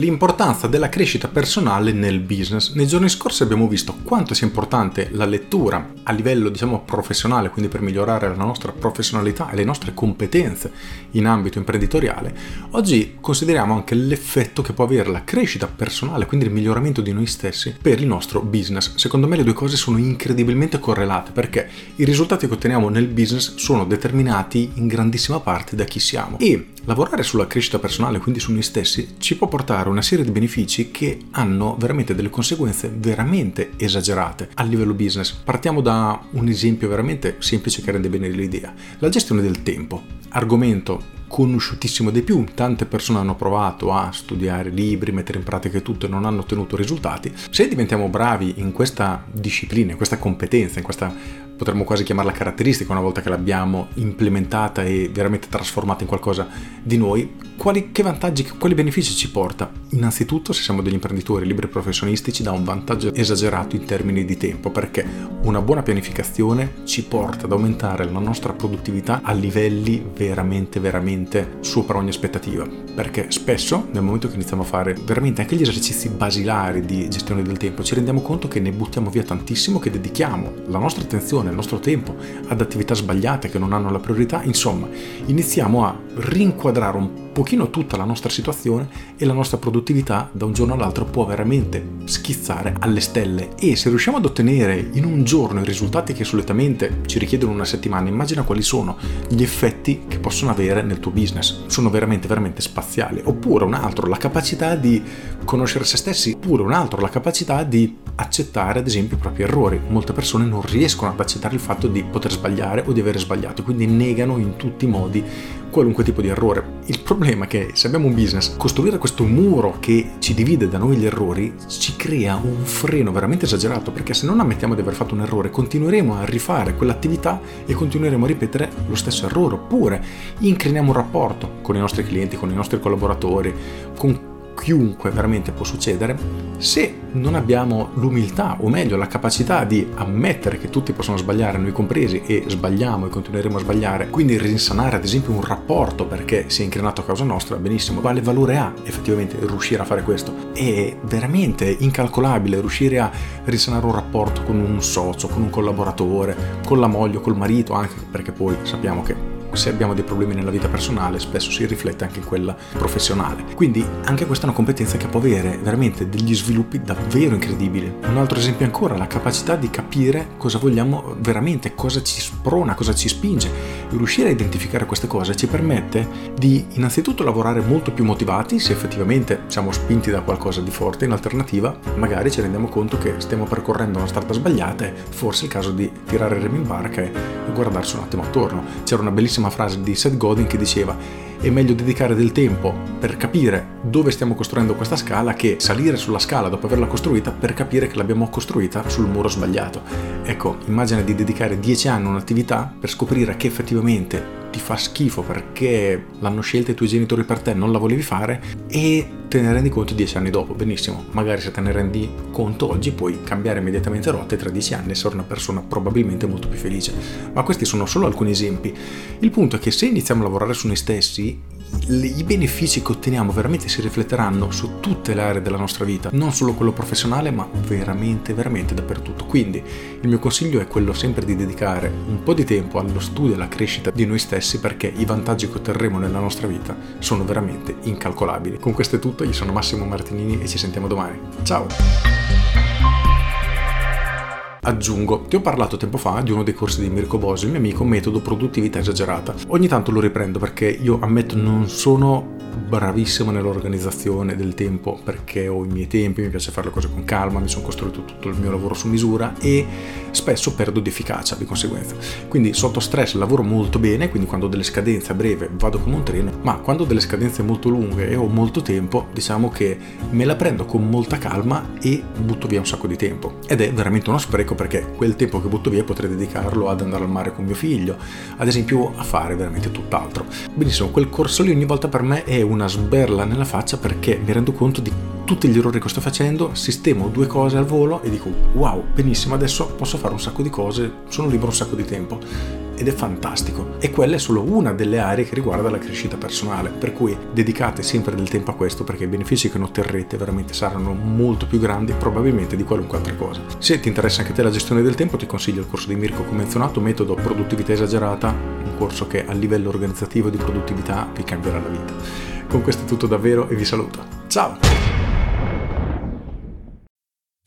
L'importanza della crescita personale nel business. Nei giorni scorsi abbiamo visto quanto sia importante la lettura a livello diciamo professionale, quindi per migliorare la nostra professionalità e le nostre competenze in ambito imprenditoriale. Oggi consideriamo anche l'effetto che può avere la crescita personale, quindi il miglioramento di noi stessi per il nostro business. Secondo me le due cose sono incredibilmente correlate perché i risultati che otteniamo nel business sono determinati in grandissima parte da chi siamo e lavorare sulla crescita personale, quindi su noi stessi, ci può portare una serie di benefici che hanno veramente delle conseguenze veramente esagerate a livello business. Partiamo da un esempio veramente semplice che rende bene l'idea. La gestione del tempo, argomento conosciutissimo di più, tante persone hanno provato a studiare libri, mettere in pratica tutto e non hanno ottenuto risultati. Se diventiamo bravi in questa disciplina, in questa competenza, in questa potremmo quasi chiamarla caratteristica una volta che l'abbiamo implementata e veramente trasformata in qualcosa di noi, quali, che vantaggi, quali benefici ci porta? Innanzitutto, se siamo degli imprenditori liberi professionisti, ci dà un vantaggio esagerato in termini di tempo, perché una buona pianificazione ci porta ad aumentare la nostra produttività a livelli veramente, veramente sopra ogni aspettativa. Perché spesso, nel momento che iniziamo a fare veramente anche gli esercizi basilari di gestione del tempo, ci rendiamo conto che ne buttiamo via tantissimo, che dedichiamo la nostra attenzione, il nostro tempo ad attività sbagliate che non hanno la priorità. Insomma, iniziamo a rinquadrare un pochino tutta la nostra situazione e la nostra produttività da un giorno all'altro può veramente schizzare alle stelle e se riusciamo ad ottenere in un giorno i risultati che solitamente ci richiedono una settimana, immagina quali sono gli effetti che possono avere nel tuo business. Sono veramente veramente spaziali. Oppure un altro, la capacità di conoscere se stessi, oppure un altro, la capacità di accettare ad esempio i propri errori. Molte persone non riescono ad accettare il fatto di poter sbagliare o di aver sbagliato, quindi negano in tutti i modi qualunque tipo di errore. Il problema è che se abbiamo un business, costruire questo muro che ci divide da noi gli errori ci crea un freno veramente esagerato perché se non ammettiamo di aver fatto un errore continueremo a rifare quell'attività e continueremo a ripetere lo stesso errore oppure incriniamo un rapporto con i nostri clienti, con i nostri collaboratori, con chiunque veramente può succedere, se non abbiamo l'umiltà, o meglio la capacità di ammettere che tutti possono sbagliare, noi compresi, e sbagliamo e continueremo a sbagliare, quindi risanare ad esempio un rapporto perché si è incrinato a causa nostra, benissimo, quale valore ha effettivamente riuscire a fare questo? È veramente incalcolabile riuscire a risanare un rapporto con un socio, con un collaboratore, con la moglie, col marito, anche perché poi sappiamo che se abbiamo dei problemi nella vita personale spesso si riflette anche in quella professionale. Quindi anche questa è una competenza che può avere veramente degli sviluppi davvero incredibili. Un altro esempio ancora, la capacità di capire cosa vogliamo veramente, cosa ci sprona, cosa ci spinge. Riuscire a identificare queste cose ci permette di innanzitutto lavorare molto più motivati se effettivamente siamo spinti da qualcosa di forte, in alternativa magari ci rendiamo conto che stiamo percorrendo una strada sbagliata e forse è il caso di tirare il remo in barca e guardarsi un attimo attorno. C'era una bellissima bellissima frase di Seth Godin che diceva è meglio dedicare del tempo per capire dove stiamo costruendo questa scala che salire sulla scala dopo averla costruita per capire che l'abbiamo costruita sul muro sbagliato. Ecco, immagina di dedicare 10 anni a un'attività per scoprire che effettivamente ti fa schifo perché l'hanno scelta i tuoi genitori per te, non la volevi fare e te ne rendi conto dieci anni dopo. Benissimo, magari se te ne rendi conto oggi puoi cambiare immediatamente rotte tra dieci anni e essere una persona probabilmente molto più felice. Ma questi sono solo alcuni esempi. Il punto è che se iniziamo a lavorare su noi stessi, i benefici che otteniamo veramente si rifletteranno su tutte le aree della nostra vita, non solo quello professionale, ma veramente, veramente dappertutto. Quindi il mio consiglio è quello sempre di dedicare un po' di tempo allo studio e alla crescita di noi stessi perché i vantaggi che otterremo nella nostra vita sono veramente incalcolabili. Con questo è tutto, io sono Massimo Martinini e ci sentiamo domani. Ciao! Aggiungo, ti ho parlato tempo fa di uno dei corsi di Mirko Bosi, il mio amico Metodo Produttività Esagerata. Ogni tanto lo riprendo perché io ammetto non sono bravissimo nell'organizzazione del tempo perché ho i miei tempi, mi piace fare le cose con calma, mi sono costruito tutto il mio lavoro su misura e spesso perdo di efficacia di conseguenza. Quindi sotto stress lavoro molto bene, quindi quando ho delle scadenze a breve vado come un treno, ma quando ho delle scadenze molto lunghe e ho molto tempo, diciamo che me la prendo con molta calma e butto via un sacco di tempo. Ed è veramente uno spreco perché quel tempo che butto via potrei dedicarlo ad andare al mare con mio figlio, ad esempio a fare veramente tutt'altro. Benissimo, quel corso lì ogni volta per me è una sberla nella faccia perché mi rendo conto di tutti gli errori che sto facendo, sistemo due cose al volo e dico wow, benissimo, adesso posso fare un sacco di cose, sono libero un sacco di tempo ed è fantastico. E quella è solo una delle aree che riguarda la crescita personale, per cui dedicate sempre del tempo a questo perché i benefici che ne otterrete veramente saranno molto più grandi probabilmente di qualunque altra cosa. Se ti interessa anche te la gestione del tempo, ti consiglio il corso di Mirko come menzionato, metodo produttività esagerata, un corso che a livello organizzativo di produttività vi cambierà la vita. Con questo è tutto davvero e vi saluto. Ciao!